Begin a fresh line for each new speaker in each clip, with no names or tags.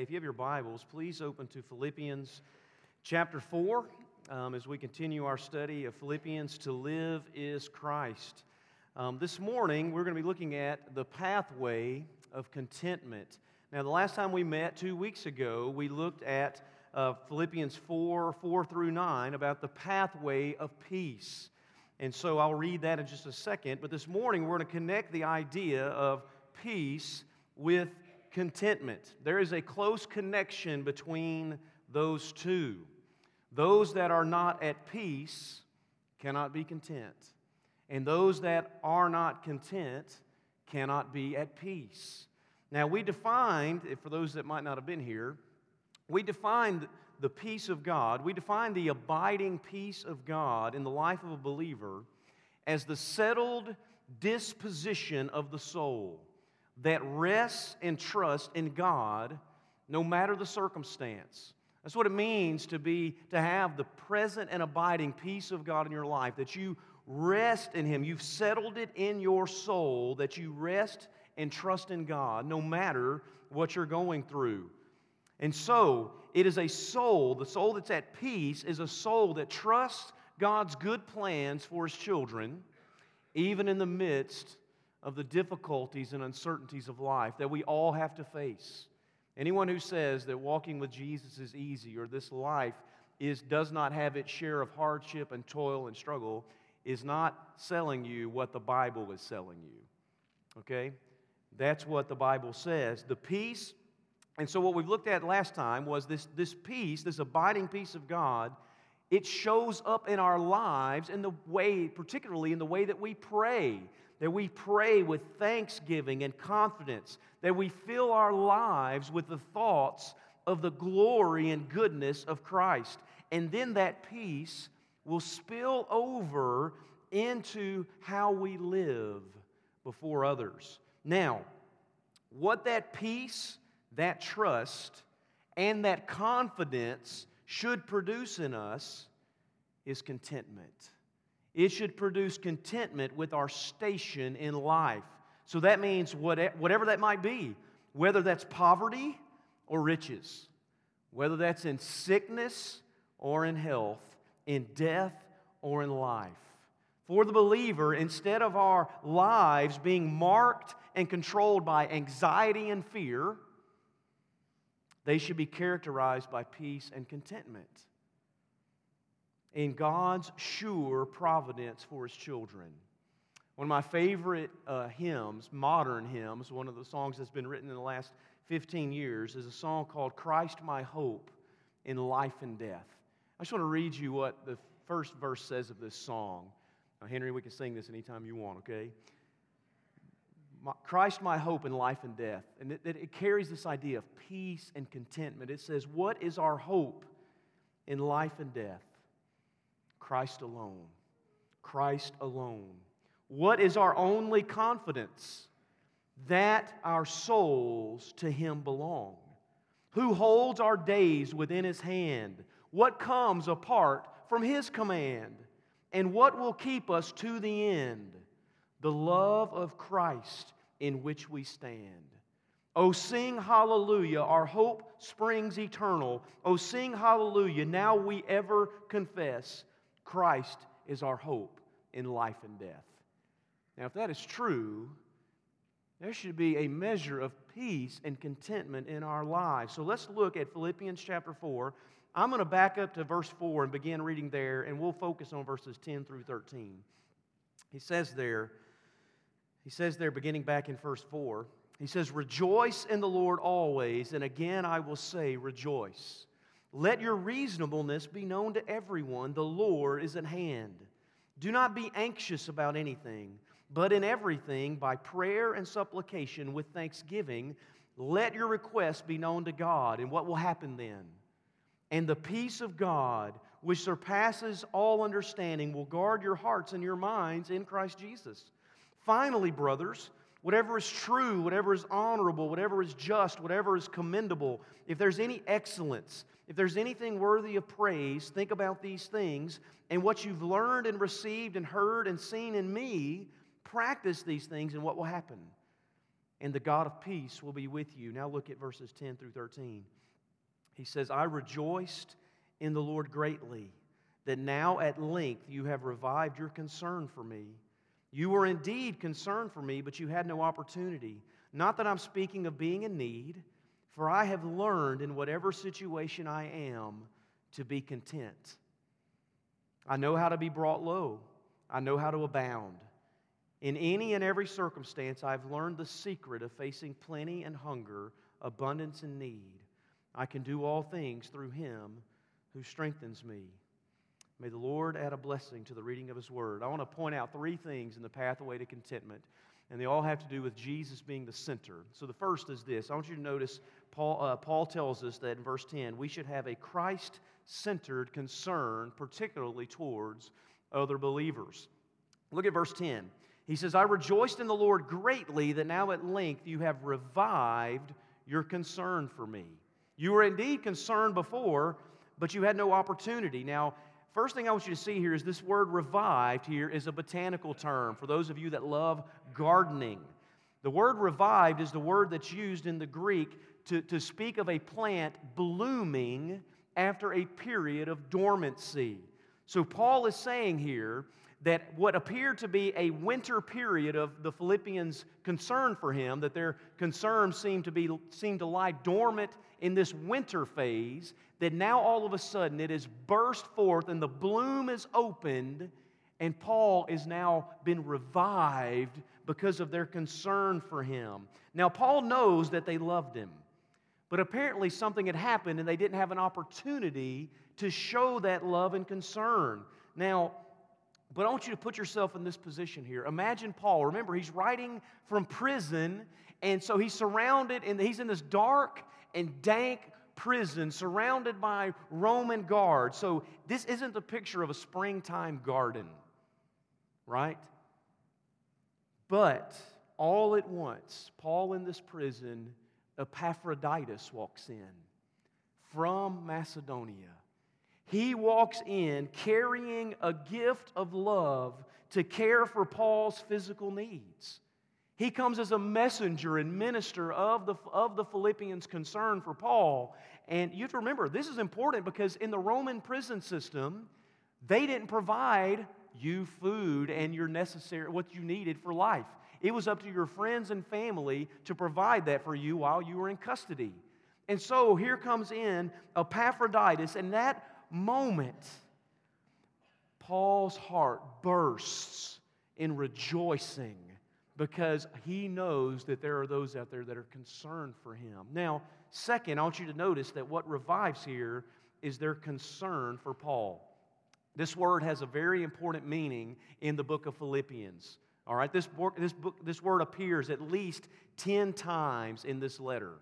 If you have your Bibles, please open to Philippians chapter 4 um, as we continue our study of Philippians To Live is Christ. Um, this morning, we're going to be looking at the pathway of contentment. Now, the last time we met, two weeks ago, we looked at uh, Philippians 4 4 through 9 about the pathway of peace. And so I'll read that in just a second. But this morning, we're going to connect the idea of peace with contentment. There is a close connection between those two. Those that are not at peace cannot be content, and those that are not content cannot be at peace. Now, we defined, for those that might not have been here, we defined the peace of God, we define the abiding peace of God in the life of a believer as the settled disposition of the soul that rests and trusts in God no matter the circumstance. That's what it means to be to have the present and abiding peace of God in your life that you rest in him. You've settled it in your soul that you rest and trust in God no matter what you're going through. And so, it is a soul, the soul that's at peace is a soul that trusts God's good plans for his children even in the midst of the difficulties and uncertainties of life that we all have to face. Anyone who says that walking with Jesus is easy or this life is, does not have its share of hardship and toil and struggle is not selling you what the Bible is selling you. Okay? That's what the Bible says. The peace, and so what we've looked at last time was this, this peace, this abiding peace of God, it shows up in our lives in the way, particularly in the way that we pray that we pray with thanksgiving and confidence, that we fill our lives with the thoughts of the glory and goodness of Christ. And then that peace will spill over into how we live before others. Now, what that peace, that trust, and that confidence should produce in us is contentment. It should produce contentment with our station in life. So that means whatever that might be, whether that's poverty or riches, whether that's in sickness or in health, in death or in life. For the believer, instead of our lives being marked and controlled by anxiety and fear, they should be characterized by peace and contentment in God's sure providence for his children. One of my favorite uh, hymns, modern hymns, one of the songs that's been written in the last 15 years, is a song called Christ My Hope in Life and Death. I just want to read you what the first verse says of this song. Now, Henry, we can sing this anytime you want, okay? My, Christ, my hope in life and death. And it, it carries this idea of peace and contentment. It says, What is our hope in life and death? Christ alone. Christ alone. What is our only confidence? That our souls to Him belong. Who holds our days within His hand? What comes apart from His command? And what will keep us to the end? The love of Christ in which we stand. Oh, sing hallelujah, our hope springs eternal. Oh, sing hallelujah, now we ever confess Christ is our hope in life and death. Now, if that is true, there should be a measure of peace and contentment in our lives. So let's look at Philippians chapter 4. I'm going to back up to verse 4 and begin reading there, and we'll focus on verses 10 through 13. He says there, he says there, beginning back in verse 4, he says, Rejoice in the Lord always, and again I will say, Rejoice. Let your reasonableness be known to everyone. The Lord is at hand. Do not be anxious about anything, but in everything, by prayer and supplication with thanksgiving, let your requests be known to God. And what will happen then? And the peace of God, which surpasses all understanding, will guard your hearts and your minds in Christ Jesus. Finally, brothers, whatever is true, whatever is honorable, whatever is just, whatever is commendable, if there's any excellence, if there's anything worthy of praise, think about these things. And what you've learned and received and heard and seen in me, practice these things, and what will happen? and the God of peace will be with you. Now look at verses 10 through 13. He says, I rejoiced in the Lord greatly that now at length you have revived your concern for me. You were indeed concerned for me, but you had no opportunity. Not that I'm speaking of being in need, for I have learned in whatever situation I am to be content. I know how to be brought low, I know how to abound. In any and every circumstance, I've learned the secret of facing plenty and hunger, abundance and need. I can do all things through him who strengthens me. May the Lord add a blessing to the reading of his word. I want to point out three things in the pathway to contentment, and they all have to do with Jesus being the center. So the first is this I want you to notice Paul, uh, Paul tells us that in verse 10, we should have a Christ centered concern, particularly towards other believers. Look at verse 10. He says, I rejoiced in the Lord greatly that now at length you have revived your concern for me. You were indeed concerned before, but you had no opportunity. Now, first thing I want you to see here is this word revived here is a botanical term for those of you that love gardening. The word revived is the word that's used in the Greek to, to speak of a plant blooming after a period of dormancy. So, Paul is saying here that what appeared to be a winter period of the Philippians' concern for him, that their concern seemed to, be, seemed to lie dormant in this winter phase, that now all of a sudden it has burst forth and the bloom is opened, and Paul is now been revived because of their concern for him. Now, Paul knows that they loved him, but apparently something had happened and they didn't have an opportunity to show that love and concern. Now, but I want you to put yourself in this position here. Imagine Paul. Remember, he's writing from prison, and so he's surrounded, and he's in this dark and dank prison surrounded by Roman guards. So this isn't the picture of a springtime garden, right? But all at once, Paul in this prison, Epaphroditus walks in from Macedonia he walks in carrying a gift of love to care for Paul's physical needs. He comes as a messenger and minister of the, of the Philippians' concern for Paul. And you have to remember, this is important because in the Roman prison system, they didn't provide you food and your necessary what you needed for life. It was up to your friends and family to provide that for you while you were in custody. And so here comes in Epaphroditus, and that moment, Paul's heart bursts in rejoicing because he knows that there are those out there that are concerned for him. Now, second, I want you to notice that what revives here is their concern for Paul. This word has a very important meaning in the book of Philippians. All right, this, book, this, book, this word appears at least 10 times in this letter.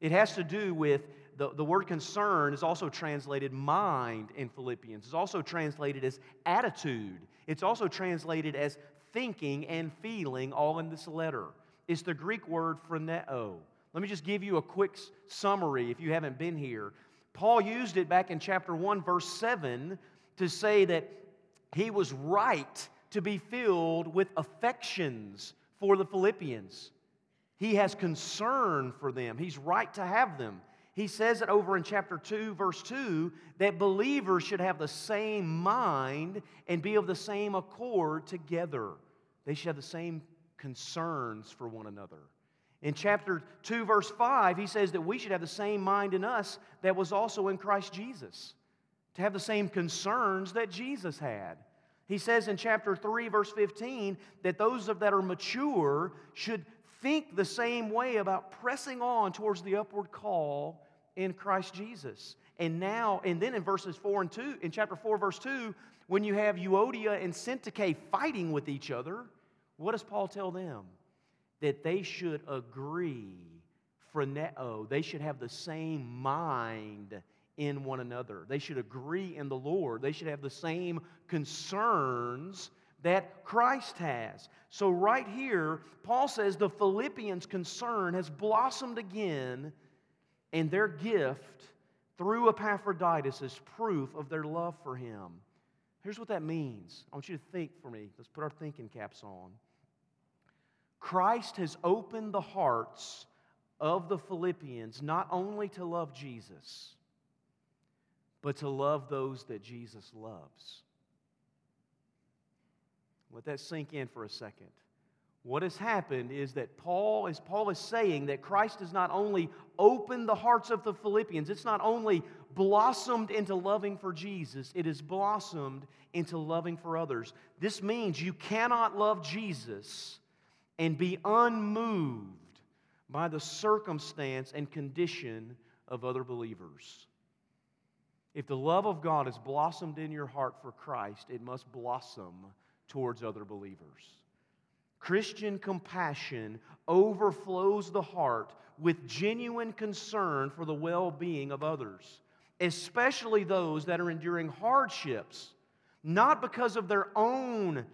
It has to do with the, the word concern is also translated mind in Philippians. It's also translated as attitude. It's also translated as thinking and feeling, all in this letter. It's the Greek word phroneo. Let me just give you a quick summary if you haven't been here. Paul used it back in chapter 1, verse 7, to say that he was right to be filled with affections for the Philippians. He has concern for them. He's right to have them he says it over in chapter 2, verse 2, that believers should have the same mind and be of the same accord together. They should have the same concerns for one another. In chapter 2, verse 5, he says that we should have the same mind in us that was also in Christ Jesus, to have the same concerns that Jesus had. He says in chapter 3, verse 15, that those that are mature should think the same way about pressing on towards the upward call in Christ Jesus. And now, and then in verses 4 and 2, in chapter 4, verse 2, when you have Euodia and Syntyche fighting with each other, what does Paul tell them? That they should agree, phroneo, they should have the same mind in one another. They should agree in the Lord. They should have the same concerns that Christ has. So, right here, Paul says the Philippians' concern has blossomed again and their gift through Epaphroditus is proof of their love for him. Here's what that means. I want you to think for me. Let's put our thinking caps on. Christ has opened the hearts of the Philippians not only to love Jesus, but to love those that Jesus loves. Let that sink in for a second. What has happened is that Paul, as Paul is saying, that Christ has not only opened the hearts of the Philippians, it's not only blossomed into loving for Jesus, it has blossomed into loving for others. This means you cannot love Jesus and be unmoved by the circumstance and condition of other believers. If the love of God has blossomed in your heart for Christ, it must blossom towards other believers. Christian compassion overflows the heart with genuine concern for the well being of others, especially those that are enduring hardships, not because of their own.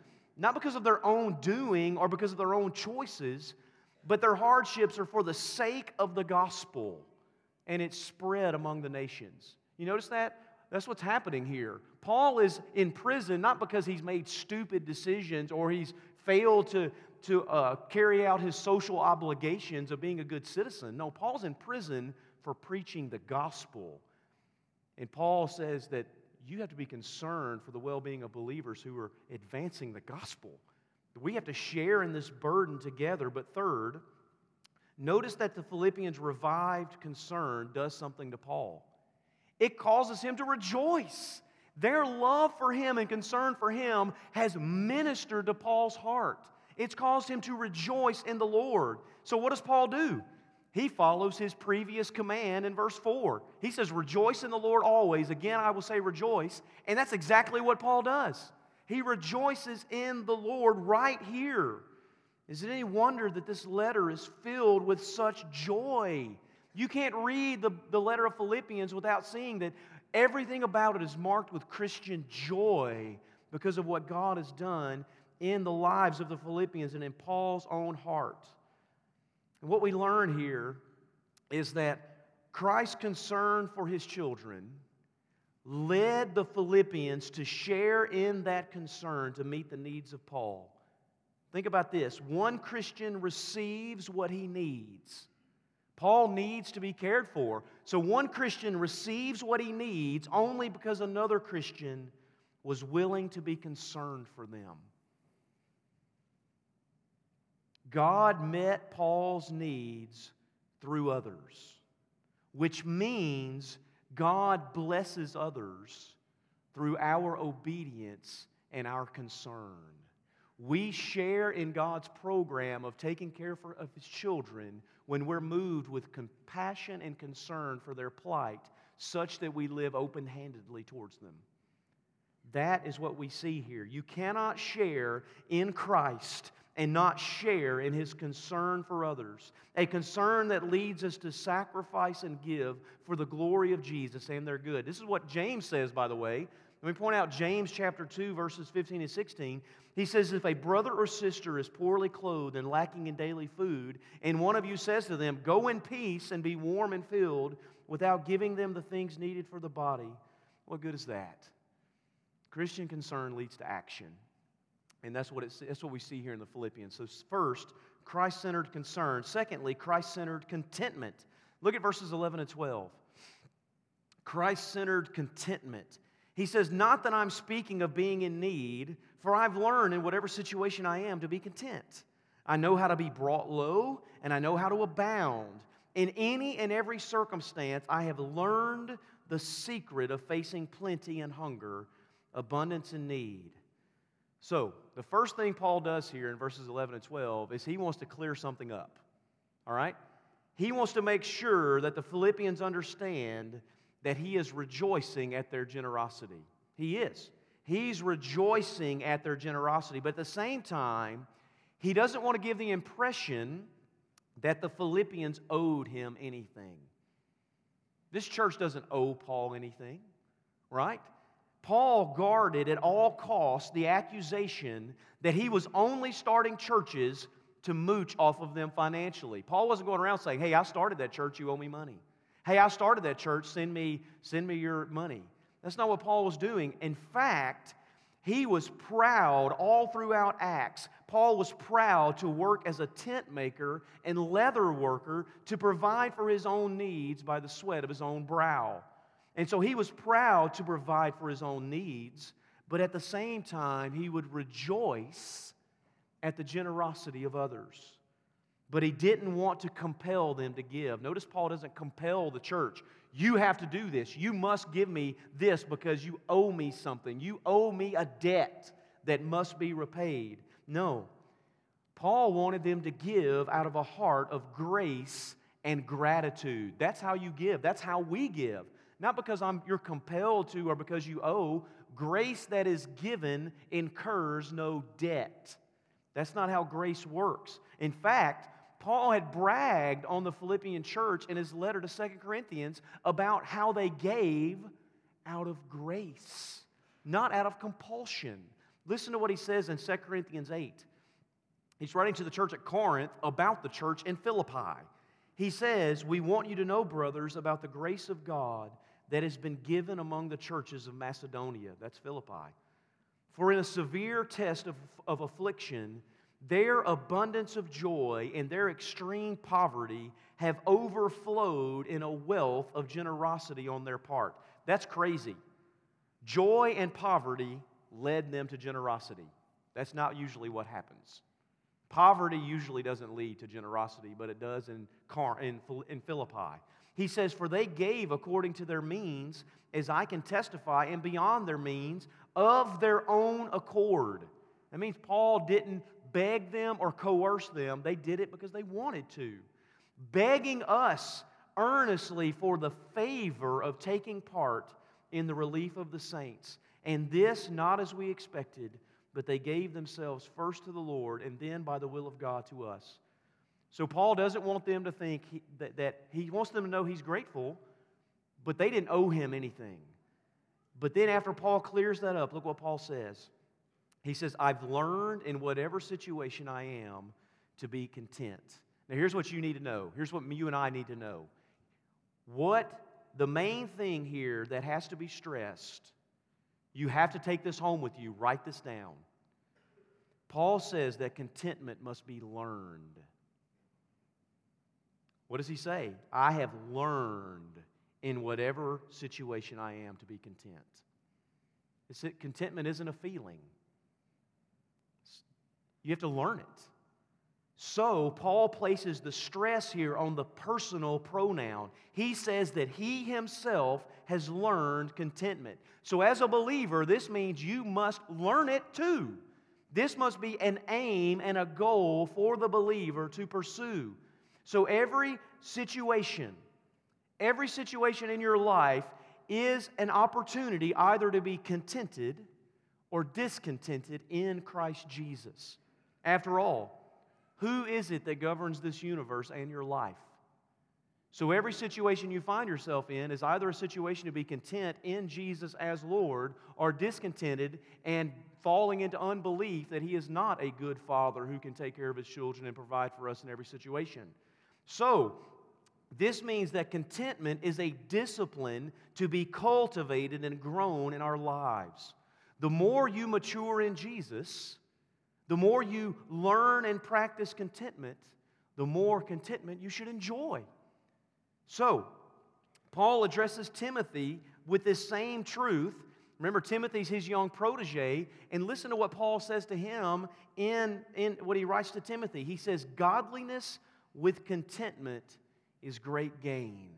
Not because of their own doing or because of their own choices, but their hardships are for the sake of the gospel and it's spread among the nations. You notice that? That's what's happening here. Paul is in prison not because he's made stupid decisions or he's failed to, to uh, carry out his social obligations of being a good citizen. No, Paul's in prison for preaching the gospel. And Paul says that you have to be concerned for the well being of believers who are advancing the gospel. We have to share in this burden together. But third, notice that the Philippians' revived concern does something to Paul. It causes him to rejoice. Their love for him and concern for him has ministered to Paul's heart. It's caused him to rejoice in the Lord. So, what does Paul do? He follows his previous command in verse 4. He says, Rejoice in the Lord always. Again, I will say rejoice. And that's exactly what Paul does. He rejoices in the Lord right here. Is it any wonder that this letter is filled with such joy? You can't read the, the letter of Philippians without seeing that everything about it is marked with Christian joy because of what God has done in the lives of the Philippians and in Paul's own heart. And what we learn here is that Christ's concern for his children led the Philippians to share in that concern to meet the needs of Paul. Think about this one Christian receives what he needs. Paul needs to be cared for. So one Christian receives what he needs only because another Christian was willing to be concerned for them. God met Paul's needs through others, which means God blesses others through our obedience and our concern. We share in God's program of taking care for, of His children when we're moved with compassion and concern for their plight, such that we live open handedly towards them. That is what we see here. You cannot share in Christ and not share in his concern for others, a concern that leads us to sacrifice and give for the glory of Jesus and their good. This is what James says, by the way. Let me point out James chapter 2, verses 15 and 16. He says, If a brother or sister is poorly clothed and lacking in daily food, and one of you says to them, Go in peace and be warm and filled, without giving them the things needed for the body, what good is that? Christian concern leads to action. And that's what, it's, that's what we see here in the Philippians. So, first, Christ centered concern. Secondly, Christ centered contentment. Look at verses 11 and 12. Christ centered contentment. He says, Not that I'm speaking of being in need, for I've learned in whatever situation I am to be content. I know how to be brought low, and I know how to abound. In any and every circumstance, I have learned the secret of facing plenty and hunger, abundance and need. So, the first thing Paul does here in verses 11 and 12 is he wants to clear something up. All right? He wants to make sure that the Philippians understand that he is rejoicing at their generosity. He is. He's rejoicing at their generosity. But at the same time, he doesn't want to give the impression that the Philippians owed him anything. This church doesn't owe Paul anything, right? Paul guarded at all costs the accusation that he was only starting churches to mooch off of them financially. Paul wasn't going around saying, Hey, I started that church, you owe me money. Hey, I started that church, send me, send me your money. That's not what Paul was doing. In fact, He was proud all throughout Acts. Paul was proud to work as a tent maker and leather worker to provide for his own needs by the sweat of his own brow. And so he was proud to provide for his own needs, but at the same time, he would rejoice at the generosity of others. But he didn't want to compel them to give. Notice Paul doesn't compel the church. You have to do this. You must give me this because you owe me something. You owe me a debt that must be repaid. No. Paul wanted them to give out of a heart of grace and gratitude. That's how you give. That's how we give. Not because I'm, you're compelled to or because you owe. Grace that is given incurs no debt. That's not how grace works. In fact, Paul had bragged on the Philippian church in his letter to Second Corinthians about how they gave out of grace, not out of compulsion. Listen to what he says in 2 Corinthians 8. He's writing to the church at Corinth about the church in Philippi. He says, We want you to know, brothers, about the grace of God that has been given among the churches of Macedonia. That's Philippi. For in a severe test of, of affliction, their abundance of joy and their extreme poverty have overflowed in a wealth of generosity on their part. That's crazy. Joy and poverty led them to generosity. That's not usually what happens. Poverty usually doesn't lead to generosity, but it does in, Car- in, in Philippi. He says, For they gave according to their means, as I can testify, and beyond their means, of their own accord. That means Paul didn't beg them or coerce them, they did it because they wanted to. Begging us earnestly for the favor of taking part in the relief of the saints. And this not as we expected, but they gave themselves first to the Lord and then by the will of God to us. So Paul doesn't want them to think he, that, that he wants them to know he's grateful, but they didn't owe him anything. But then after Paul clears that up, look what Paul says. He says, I've learned in whatever situation I am to be content. Now, here's what you need to know. Here's what you and I need to know. What the main thing here that has to be stressed, you have to take this home with you, write this down. Paul says that contentment must be learned. What does he say? I have learned in whatever situation I am to be content. It's contentment isn't a feeling. You have to learn it. So, Paul places the stress here on the personal pronoun. He says that he himself has learned contentment. So, as a believer, this means you must learn it too. This must be an aim and a goal for the believer to pursue. So, every situation, every situation in your life is an opportunity either to be contented or discontented in Christ Jesus. After all, who is it that governs this universe and your life? So, every situation you find yourself in is either a situation to be content in Jesus as Lord or discontented and falling into unbelief that He is not a good Father who can take care of His children and provide for us in every situation. So, this means that contentment is a discipline to be cultivated and grown in our lives. The more you mature in Jesus, the more you learn and practice contentment, the more contentment you should enjoy. So, Paul addresses Timothy with this same truth. Remember, Timothy's his young protege, and listen to what Paul says to him in, in what he writes to Timothy. He says, Godliness with contentment is great gain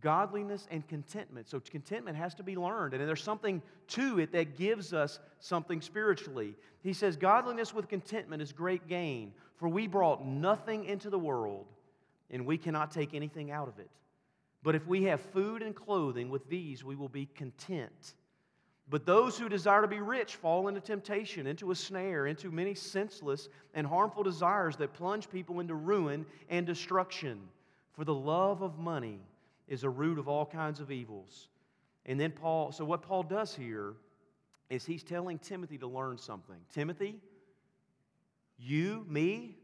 godliness and contentment. So, contentment has to be learned, and there's something to it that gives us something spiritually. He says, Godliness with contentment is great gain, for we brought nothing into the world, and we cannot take anything out of it. But if we have food and clothing, with these we will be content. But those who desire to be rich fall into temptation, into a snare, into many senseless and harmful desires that plunge people into ruin and destruction. For the love of money is a root of all kinds of evils. And then Paul, so what Paul does here is he's telling Timothy to learn something. Timothy, you, me,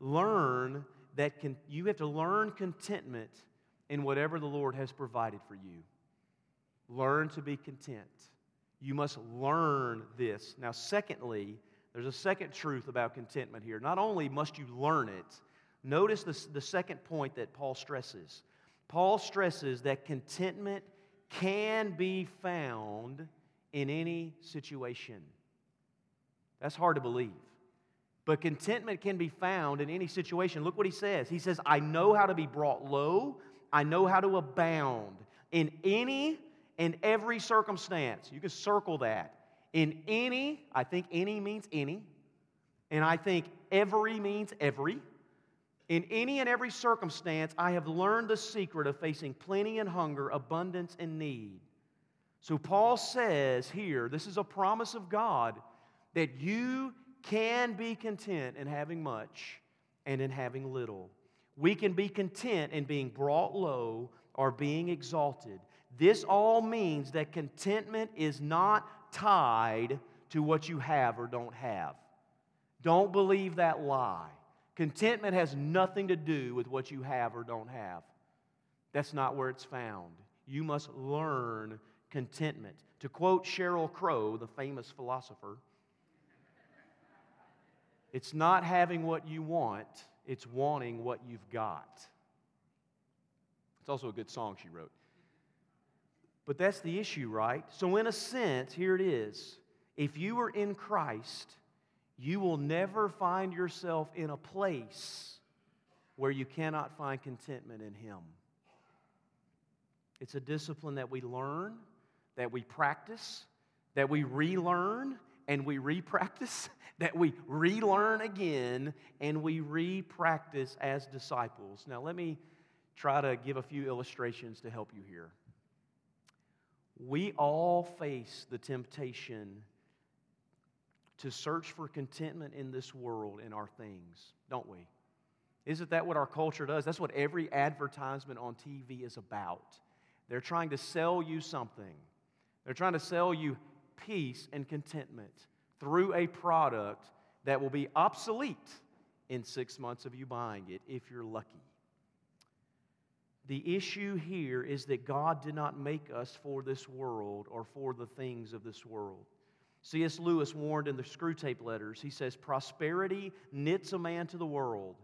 learn that con- you have to learn contentment in whatever the Lord has provided for you. Learn to be content. You must learn this. Now, secondly, there's a second truth about contentment here. Not only must you learn it, notice the, the second point that Paul stresses. Paul stresses that contentment can be found in any situation. That's hard to believe. But contentment can be found in any situation. Look what he says. He says, I know how to be brought low, I know how to abound in any and every circumstance. You can circle that. In any, I think any means any, and I think every means every. In any and every circumstance, I have learned the secret of facing plenty and hunger, abundance and need. So, Paul says here, this is a promise of God that you can be content in having much and in having little. We can be content in being brought low or being exalted. This all means that contentment is not tied to what you have or don't have. Don't believe that lie. Contentment has nothing to do with what you have or don't have. That's not where it's found. You must learn contentment. To quote Sheryl Crow, the famous philosopher, it's not having what you want, it's wanting what you've got. It's also a good song she wrote. But that's the issue, right? So, in a sense, here it is. If you are in Christ, you will never find yourself in a place where you cannot find contentment in Him. It's a discipline that we learn, that we practice, that we relearn, and we repractice, that we relearn again, and we repractice as disciples. Now, let me try to give a few illustrations to help you here. We all face the temptation to search for contentment in this world in our things, don't we? Isn't that what our culture does? That's what every advertisement on TV is about. They're trying to sell you something. They're trying to sell you peace and contentment through a product that will be obsolete in six months of you buying it if you're lucky. The issue here is that God did not make us for this world or for the things of this world. C.S. Lewis warned in the Screwtape letters, he says, Prosperity knits a man to the world.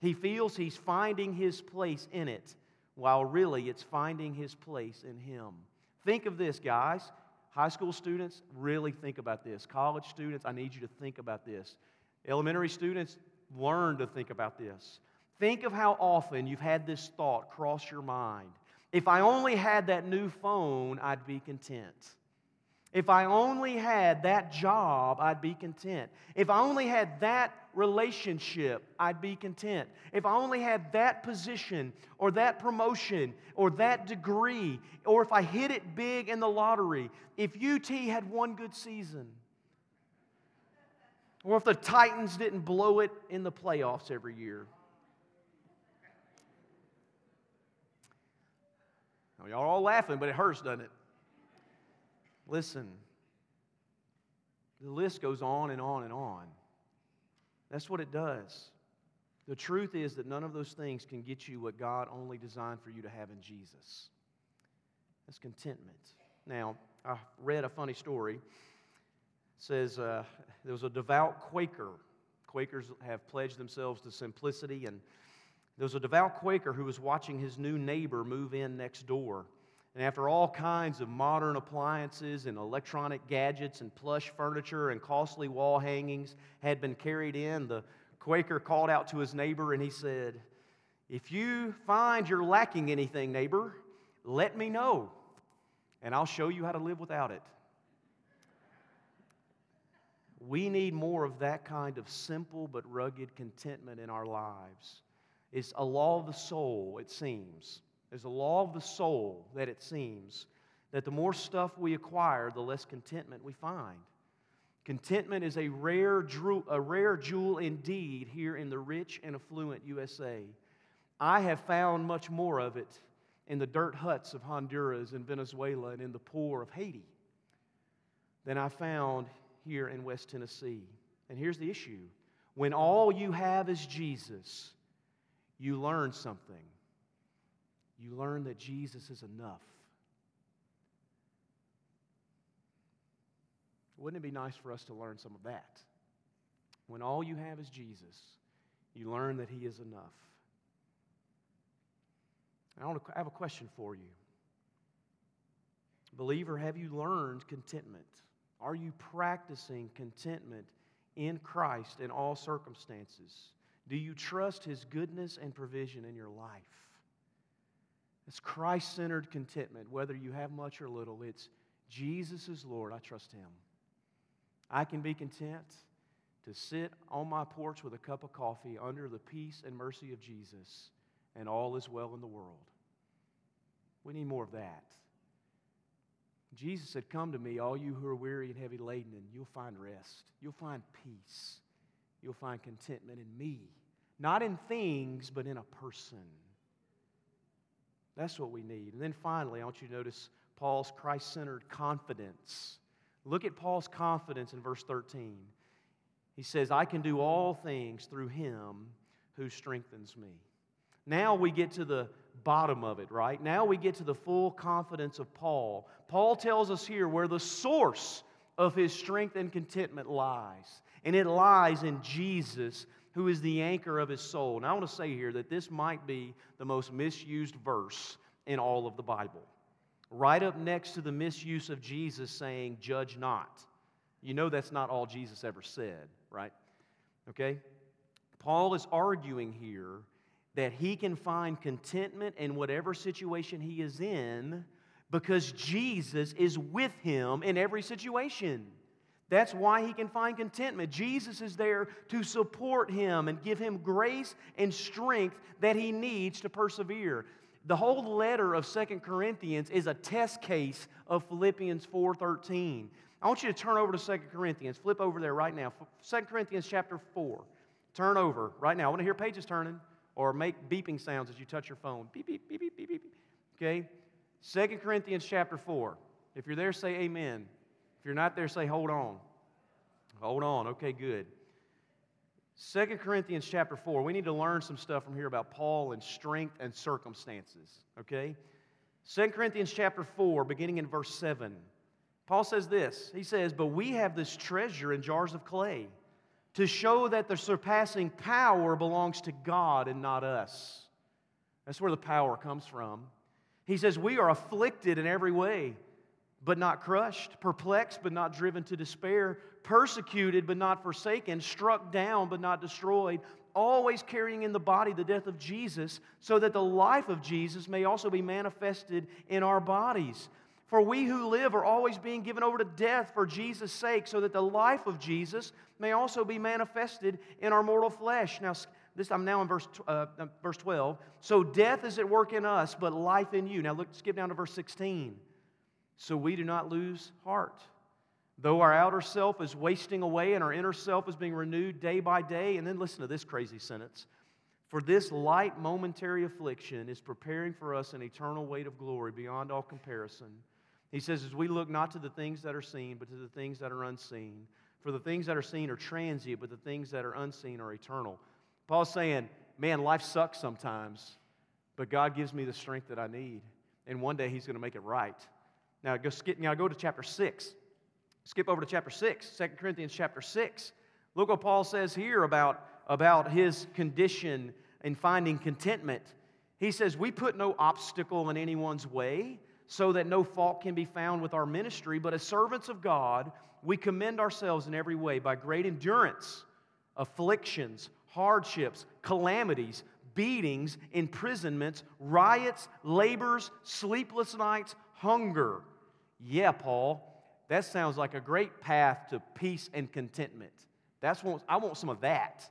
He feels he's finding his place in it, while really it's finding his place in him. Think of this, guys. High school students, really think about this. College students, I need you to think about this. Elementary students, learn to think about this. Think of how often you've had this thought cross your mind. If I only had that new phone, I'd be content. If I only had that job, I'd be content. If I only had that relationship, I'd be content. If I only had that position or that promotion or that degree, or if I hit it big in the lottery, if UT had one good season, or if the Titans didn't blow it in the playoffs every year. Now, y'all all laughing, but it hurts, doesn't it? Listen, the list goes on and on and on. That's what it does. The truth is that none of those things can get you what God only designed for you to have in Jesus. That's contentment. Now, I read a funny story. It says uh, there was a devout Quaker. Quakers have pledged themselves to simplicity, and there was a devout Quaker who was watching his new neighbor move in next door. And after all kinds of modern appliances and electronic gadgets and plush furniture and costly wall hangings had been carried in, the Quaker called out to his neighbor and he said, If you find you're lacking anything, neighbor, let me know, and I'll show you how to live without it. We need more of that kind of simple but rugged contentment in our lives. It's a law of the soul, it seems. There's a law of the soul that it seems that the more stuff we acquire, the less contentment we find. Contentment is a rare, a rare jewel indeed here in the rich and affluent USA. I have found much more of it in the dirt huts of Honduras and Venezuela and in the poor of Haiti than I found here in West Tennessee. And here's the issue when all you have is Jesus, you learn something. You learn that Jesus is enough. Wouldn't it be nice for us to learn some of that? When all you have is Jesus, you learn that He is enough. I want to have a question for you. Believer, have you learned contentment? Are you practicing contentment in Christ in all circumstances? Do you trust His goodness and provision in your life? It's Christ centered contentment, whether you have much or little. It's Jesus is Lord. I trust Him. I can be content to sit on my porch with a cup of coffee under the peace and mercy of Jesus, and all is well in the world. We need more of that. Jesus said, Come to me, all you who are weary and heavy laden, and you'll find rest. You'll find peace. You'll find contentment in me. Not in things, but in a person. That's what we need. And then finally, I want you to notice Paul's Christ centered confidence. Look at Paul's confidence in verse 13. He says, I can do all things through him who strengthens me. Now we get to the bottom of it, right? Now we get to the full confidence of Paul. Paul tells us here where the source of his strength and contentment lies. And it lies in Jesus, who is the anchor of his soul. Now I want to say here that this might be the most misused verse in all of the Bible. Right up next to the misuse of Jesus saying, Judge not. You know that's not all Jesus ever said, right? Okay? Paul is arguing here that he can find contentment in whatever situation he is in because Jesus is with him in every situation. That's why he can find contentment. Jesus is there to support him and give him grace and strength that he needs to persevere. The whole letter of Second Corinthians is a test case of Philippians 4:13. I want you to turn over to Second Corinthians. Flip over there right now. Second Corinthians chapter 4. Turn over right now. I want to hear pages turning or make beeping sounds as you touch your phone. Beep, beep, beep, beep, beep, beep. Okay? 2 Corinthians chapter 4. If you're there, say amen. If you're not there, say hold on. Hold on. Okay, good. 2 Corinthians chapter 4. We need to learn some stuff from here about Paul and strength and circumstances. Okay? 2 Corinthians chapter 4, beginning in verse 7. Paul says this. He says, But we have this treasure in jars of clay to show that the surpassing power belongs to God and not us. That's where the power comes from. He says, We are afflicted in every way, but not crushed, perplexed, but not driven to despair, persecuted, but not forsaken, struck down, but not destroyed, always carrying in the body the death of Jesus, so that the life of Jesus may also be manifested in our bodies. For we who live are always being given over to death for Jesus' sake, so that the life of Jesus may also be manifested in our mortal flesh. Now, this I'm now in verse, uh, verse 12. So death is at work in us, but life in you. Now look, skip down to verse 16. So we do not lose heart. Though our outer self is wasting away and our inner self is being renewed day by day. And then listen to this crazy sentence. For this light momentary affliction is preparing for us an eternal weight of glory beyond all comparison he says, as we look not to the things that are seen, but to the things that are unseen. For the things that are seen are transient, but the things that are unseen are eternal. Paul's saying, man, life sucks sometimes, but God gives me the strength that I need. And one day He's going to make it right. Now, go skip, now go to chapter 6. Skip over to chapter 6, 2 Corinthians chapter 6. Look what Paul says here about, about his condition in finding contentment. He says, We put no obstacle in anyone's way so that no fault can be found with our ministry, but as servants of God, we commend ourselves in every way by great endurance, afflictions, hardships, calamities, beatings, imprisonments, riots, labors, sleepless nights, hunger. Yeah, Paul, that sounds like a great path to peace and contentment. That's what, I want some of that.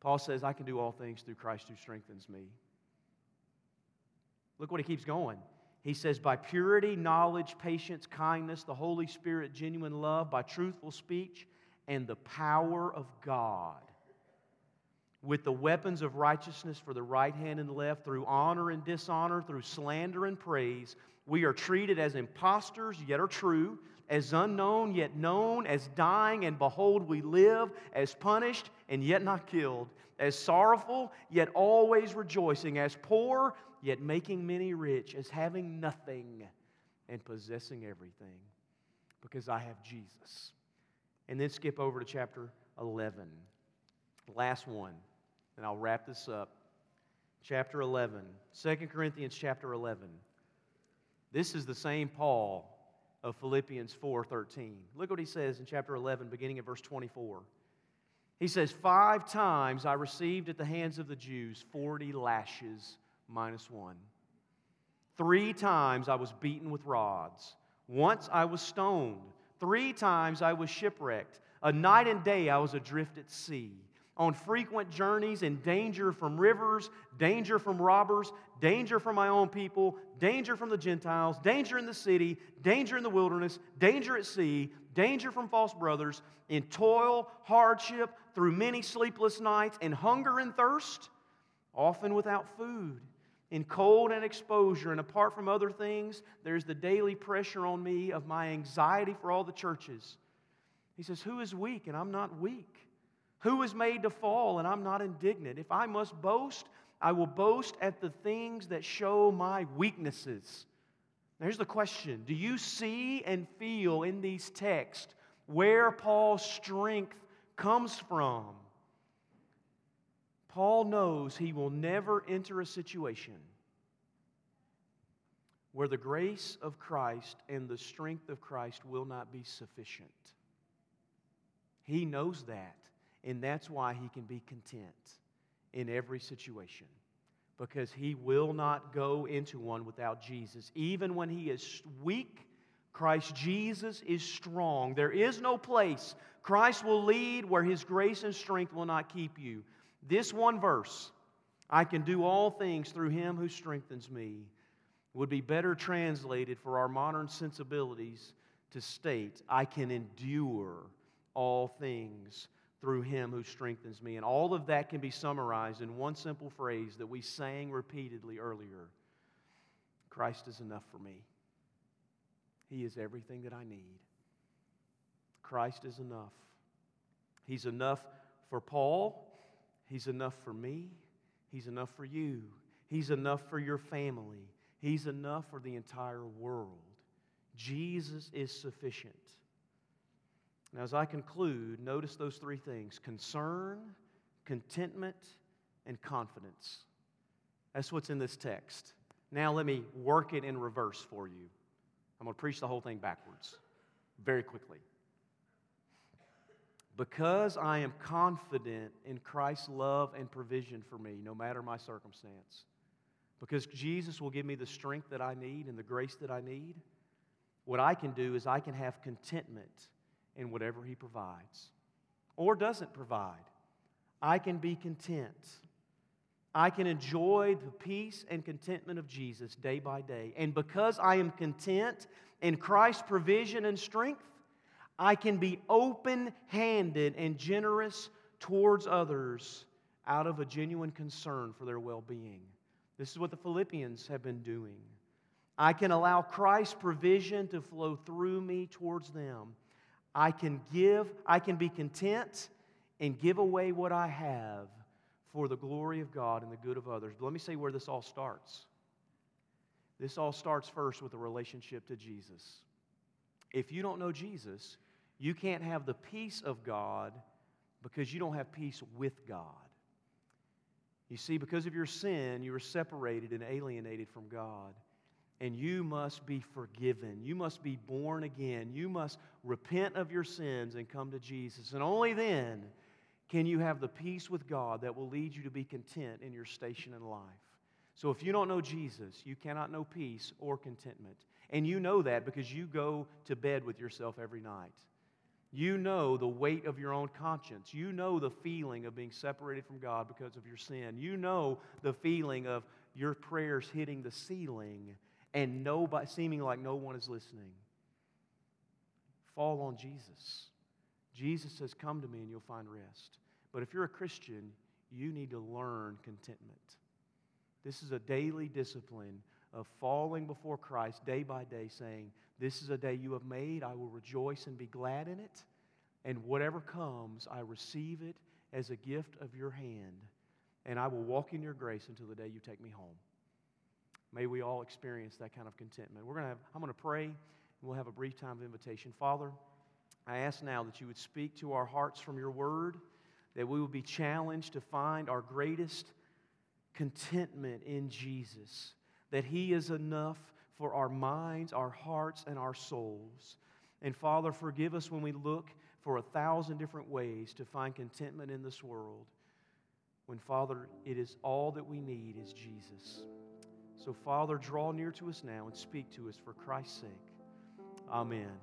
Paul says, I can do all things through Christ who strengthens me. Look what he keeps going. He says, by purity, knowledge, patience, kindness, the Holy Spirit, genuine love, by truthful speech, and the power of God. With the weapons of righteousness for the right hand and left, through honor and dishonor, through slander and praise, we are treated as impostors, yet are true, as unknown, yet known, as dying, and behold, we live, as punished, and yet not killed, as sorrowful, yet always rejoicing, as poor, yet making many rich, as having nothing and possessing everything. because I have Jesus. And then skip over to chapter 11. Last one, and I'll wrap this up. Chapter 11, 2 Corinthians chapter 11. This is the same Paul of Philippians 4:13. Look what he says in chapter 11 beginning at verse 24. He says, "5 times I received at the hands of the Jews 40 lashes minus 1. 3 times I was beaten with rods. Once I was stoned. 3 times I was shipwrecked. A night and day I was adrift at sea." On frequent journeys in danger from rivers, danger from robbers, danger from my own people, danger from the Gentiles, danger in the city, danger in the wilderness, danger at sea, danger from false brothers, in toil, hardship, through many sleepless nights, in hunger and thirst, often without food, in cold and exposure. And apart from other things, there's the daily pressure on me of my anxiety for all the churches. He says, Who is weak and I'm not weak? Who is made to fall and I'm not indignant? If I must boast, I will boast at the things that show my weaknesses. Here's the question Do you see and feel in these texts where Paul's strength comes from? Paul knows he will never enter a situation where the grace of Christ and the strength of Christ will not be sufficient. He knows that. And that's why he can be content in every situation because he will not go into one without Jesus. Even when he is weak, Christ Jesus is strong. There is no place Christ will lead where his grace and strength will not keep you. This one verse, I can do all things through him who strengthens me, would be better translated for our modern sensibilities to state, I can endure all things through him who strengthens me. And all of that can be summarized in one simple phrase that we sang repeatedly earlier Christ is enough for me. He is everything that I need. Christ is enough. He's enough for Paul. He's enough for me. He's enough for you. He's enough for your family. He's enough for the entire world. Jesus is sufficient. Now, as I conclude, notice those three things concern, contentment, and confidence. That's what's in this text. Now, let me work it in reverse for you. I'm going to preach the whole thing backwards very quickly. Because I am confident in Christ's love and provision for me, no matter my circumstance, because Jesus will give me the strength that I need and the grace that I need, what I can do is I can have contentment in whatever He provides or doesn't provide. I can be content. I can enjoy the peace and contentment of Jesus day by day. And because I am content in Christ's provision and strength, I can be open handed and generous towards others out of a genuine concern for their well being. This is what the Philippians have been doing. I can allow Christ's provision to flow through me towards them I can give, I can be content and give away what I have for the glory of God and the good of others. But let me say where this all starts. This all starts first with a relationship to Jesus. If you don't know Jesus, you can't have the peace of God because you don't have peace with God. You see, because of your sin, you were separated and alienated from God and you must be forgiven. You must be born again. You must repent of your sins and come to Jesus. And only then can you have the peace with God that will lead you to be content in your station in life. So if you don't know Jesus, you cannot know peace or contentment. And you know that because you go to bed with yourself every night. You know the weight of your own conscience. You know the feeling of being separated from God because of your sin. You know the feeling of your prayers hitting the ceiling and nobody, seeming like no one is listening. Fall on Jesus. Jesus says, Come to me and you'll find rest. But if you're a Christian, you need to learn contentment. This is a daily discipline of falling before Christ day by day, saying, This is a day you have made. I will rejoice and be glad in it. And whatever comes, I receive it as a gift of your hand. And I will walk in your grace until the day you take me home. May we all experience that kind of contentment. We're to have, I'm going to pray. And we'll have a brief time of invitation. Father, I ask now that you would speak to our hearts from your word, that we will be challenged to find our greatest contentment in Jesus, that He is enough for our minds, our hearts, and our souls. And Father, forgive us when we look for a thousand different ways to find contentment in this world, when, Father, it is all that we need is Jesus. So, Father, draw near to us now and speak to us for Christ's sake. Amen.